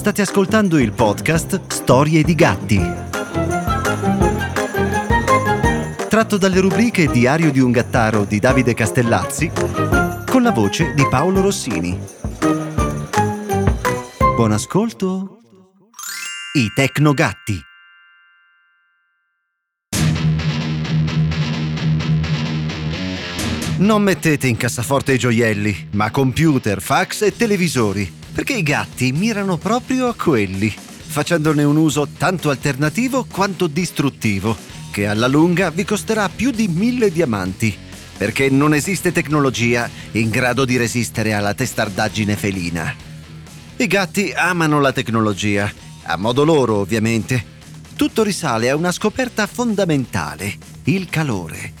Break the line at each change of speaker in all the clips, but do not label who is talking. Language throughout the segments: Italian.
State ascoltando il podcast Storie di gatti. Tratto dalle rubriche Diario di un gattaro di Davide Castellazzi con la voce di Paolo Rossini. Buon ascolto. I Tecnogatti. Non mettete in cassaforte i gioielli, ma computer, fax e televisori, perché i gatti mirano proprio a quelli, facendone un uso tanto alternativo quanto distruttivo, che alla lunga vi costerà più di mille diamanti, perché non esiste tecnologia in grado di resistere alla testardaggine felina. I gatti amano la tecnologia, a modo loro ovviamente. Tutto risale a una scoperta fondamentale, il calore.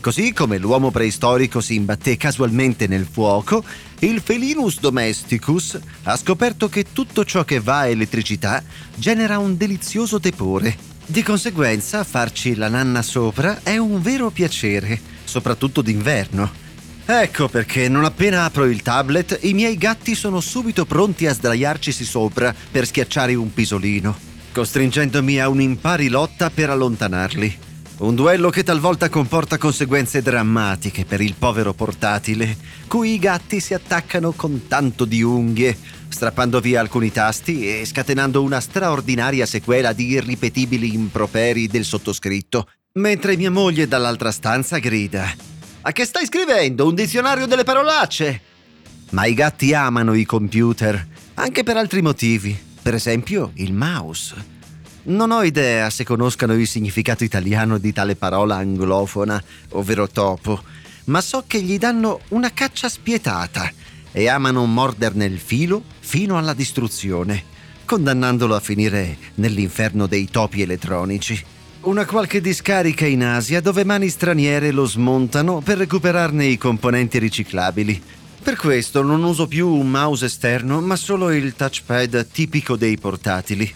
Così come l'uomo preistorico si imbatté casualmente nel fuoco, il Felinus domesticus ha scoperto che tutto ciò che va a elettricità genera un delizioso tepore. Di conseguenza, farci la nanna sopra è un vero piacere, soprattutto d'inverno. Ecco perché non appena apro il tablet, i miei gatti sono subito pronti a sdraiarcisi sopra per schiacciare un pisolino, costringendomi a un'impari lotta per allontanarli. Un duello che talvolta comporta conseguenze drammatiche per il povero portatile, cui i gatti si attaccano con tanto di unghie, strappando via alcuni tasti e scatenando una straordinaria sequela di irripetibili improperi del sottoscritto, mentre mia moglie dall'altra stanza grida: A che stai scrivendo? Un dizionario delle parolacce? Ma i gatti amano i computer, anche per altri motivi, per esempio il mouse. Non ho idea se conoscano il significato italiano di tale parola anglofona, ovvero topo, ma so che gli danno una caccia spietata e amano morderne il filo fino alla distruzione, condannandolo a finire nell'inferno dei topi elettronici. Una qualche discarica in Asia dove mani straniere lo smontano per recuperarne i componenti riciclabili. Per questo non uso più un mouse esterno, ma solo il touchpad tipico dei portatili.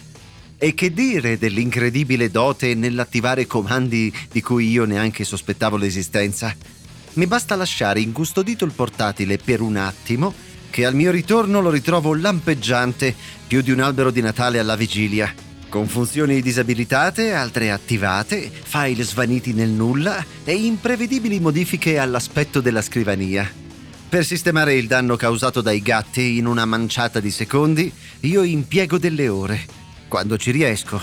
E che dire dell'incredibile dote nell'attivare comandi di cui io neanche sospettavo l'esistenza? Mi basta lasciare incustodito il portatile per un attimo che al mio ritorno lo ritrovo lampeggiante più di un albero di Natale alla vigilia, con funzioni disabilitate, altre attivate, file svaniti nel nulla e imprevedibili modifiche all'aspetto della scrivania. Per sistemare il danno causato dai gatti in una manciata di secondi, io impiego delle ore quando ci riesco.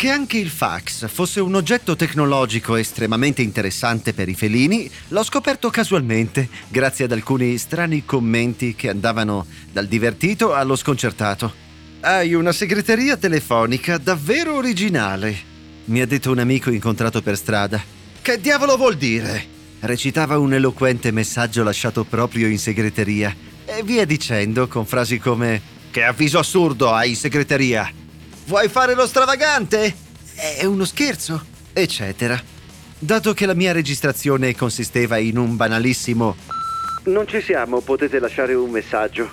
Che anche il fax fosse un oggetto tecnologico estremamente interessante per i felini, l'ho scoperto casualmente, grazie ad alcuni strani commenti che andavano dal divertito allo sconcertato. Hai una segreteria telefonica davvero originale, mi ha detto un amico incontrato per strada. Che diavolo vuol dire? Recitava un eloquente messaggio lasciato proprio in segreteria e via dicendo con frasi come Che avviso assurdo hai in segreteria! Vuoi fare lo stravagante? È uno scherzo? Eccetera. Dato che la mia registrazione consisteva in un banalissimo Non ci siamo, potete lasciare un messaggio.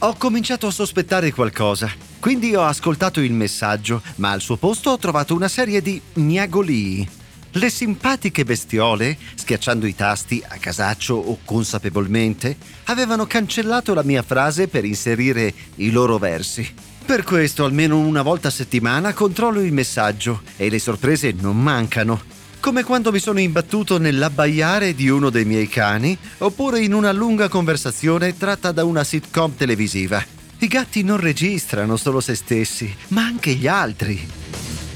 Ho cominciato a sospettare qualcosa. Quindi ho ascoltato il messaggio, ma al suo posto ho trovato una serie di miagolii. Le simpatiche bestiole, schiacciando i tasti a casaccio o consapevolmente, avevano cancellato la mia frase per inserire i loro versi. Per questo almeno una volta a settimana controllo il messaggio e le sorprese non mancano. come quando mi sono imbattuto nell'abbaiare di uno dei miei cani, oppure in una lunga conversazione tratta da una sitcom televisiva. I gatti non registrano solo se stessi, ma anche gli altri.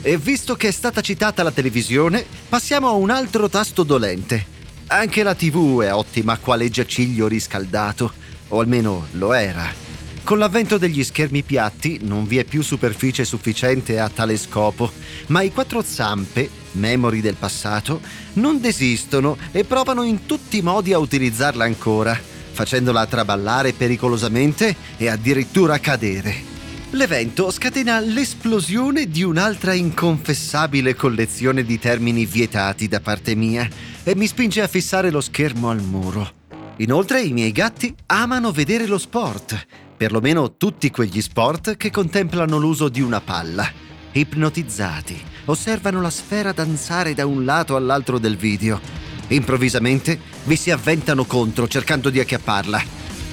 E visto che è stata citata la televisione, passiamo a un altro tasto dolente. Anche la TV è ottima quale giaciglio riscaldato, o almeno lo era. Con l'avvento degli schermi piatti non vi è più superficie sufficiente a tale scopo, ma i quattro zampe, memori del passato, non desistono e provano in tutti i modi a utilizzarla ancora, facendola traballare pericolosamente e addirittura cadere. L'evento scatena l'esplosione di un'altra inconfessabile collezione di termini vietati da parte mia e mi spinge a fissare lo schermo al muro. Inoltre i miei gatti amano vedere lo sport, perlomeno tutti quegli sport che contemplano l'uso di una palla. Ipnotizzati, osservano la sfera danzare da un lato all'altro del video. Improvvisamente vi si avventano contro cercando di acchiapparla.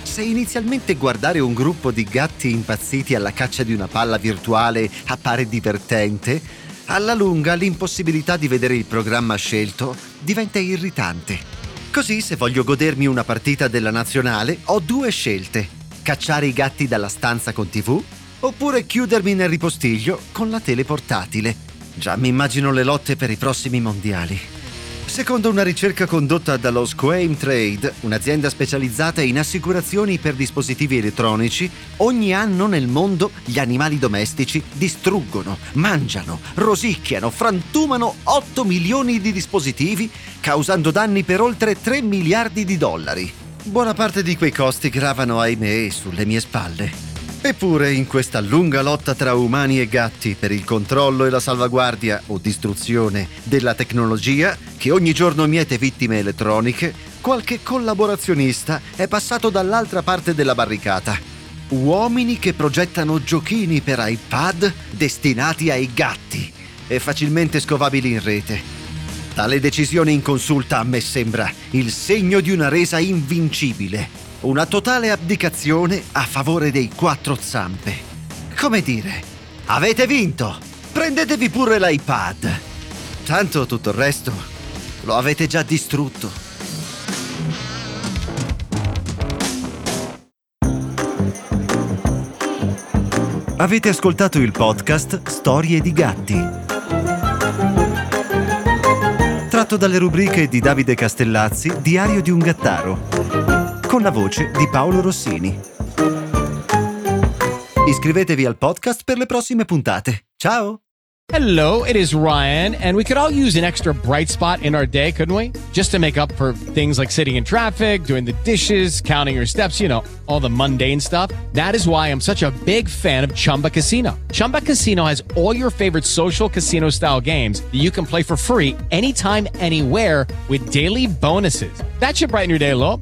Se inizialmente guardare un gruppo di gatti impazziti alla caccia di una palla virtuale appare divertente, alla lunga l'impossibilità di vedere il programma scelto diventa irritante. Così se voglio godermi una partita della nazionale ho due scelte. Cacciare i gatti dalla stanza con tv oppure chiudermi nel ripostiglio con la tele portatile. Già mi immagino le lotte per i prossimi mondiali. Secondo una ricerca condotta dallo Squame Trade, un'azienda specializzata in assicurazioni per dispositivi elettronici, ogni anno nel mondo gli animali domestici distruggono, mangiano, rosicchiano, frantumano 8 milioni di dispositivi, causando danni per oltre 3 miliardi di dollari. Buona parte di quei costi gravano, ahimè, sulle mie spalle. Eppure, in questa lunga lotta tra umani e gatti per il controllo e la salvaguardia o distruzione della tecnologia, che ogni giorno miete vittime elettroniche, qualche collaborazionista è passato dall'altra parte della barricata. Uomini che progettano giochini per iPad destinati ai gatti e facilmente scovabili in rete. Tale decisione inconsulta a me sembra il segno di una resa invincibile una totale abdicazione a favore dei quattro zampe. Come dire, avete vinto! Prendetevi pure l'iPad! Tanto tutto il resto lo avete già distrutto. Avete ascoltato il podcast Storie di gatti. Tratto dalle rubriche di Davide Castellazzi, Diario di un gattaro con la voce di Paolo Rossini. Iscrivetevi al podcast per le prossime puntate. Ciao!
Hello, it is Ryan, and we could all use an extra bright spot in our day, couldn't we? Just to make up for things like sitting in traffic, doing the dishes, counting your steps, you know, all the mundane stuff. That is why I'm such a big fan of Chumba Casino. Chumba Casino has all your favorite social casino style games that you can play for free anytime, anywhere with daily bonuses. That should brighten your day a little.